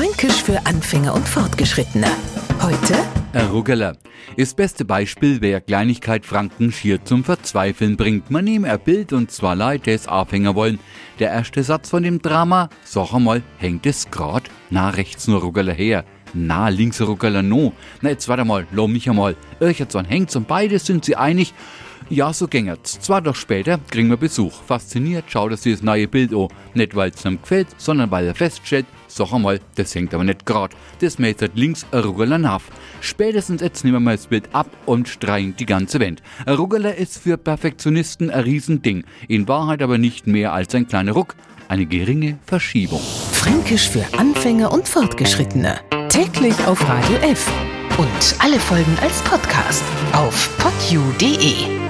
Fränkisch für Anfänger und Fortgeschrittene. Heute Arugala. Das beste Beispiel, wer Kleinigkeit Franken schier zum Verzweifeln bringt. Man nehme ein Bild und zwar Leute, es aufhängen wollen. Der erste Satz von dem Drama, sag einmal, hängt es grad na rechts nur Ruggerler her. Na, links Ruggerler no. Na, jetzt warte mal, lo mich einmal. Irgendwann hängt's und beide sind sie einig. Ja, so gängert's. Zwei Tage später kriegen wir Besuch. Fasziniert schaut er sich das neue Bild an. Nicht weil es ihm gefällt, sondern weil er feststellt, sag einmal, das hängt aber nicht grad. Das mäht links ein Ruggler nach. Spätestens jetzt nehmen wir das Bild ab und streichen die ganze Wand. Ein Ruggler ist für Perfektionisten ein Riesending. In Wahrheit aber nicht mehr als ein kleiner Ruck. Eine geringe Verschiebung. Fränkisch für Anfänger und Fortgeschrittene. Täglich auf Radio F. Und alle Folgen als Podcast auf podu.de.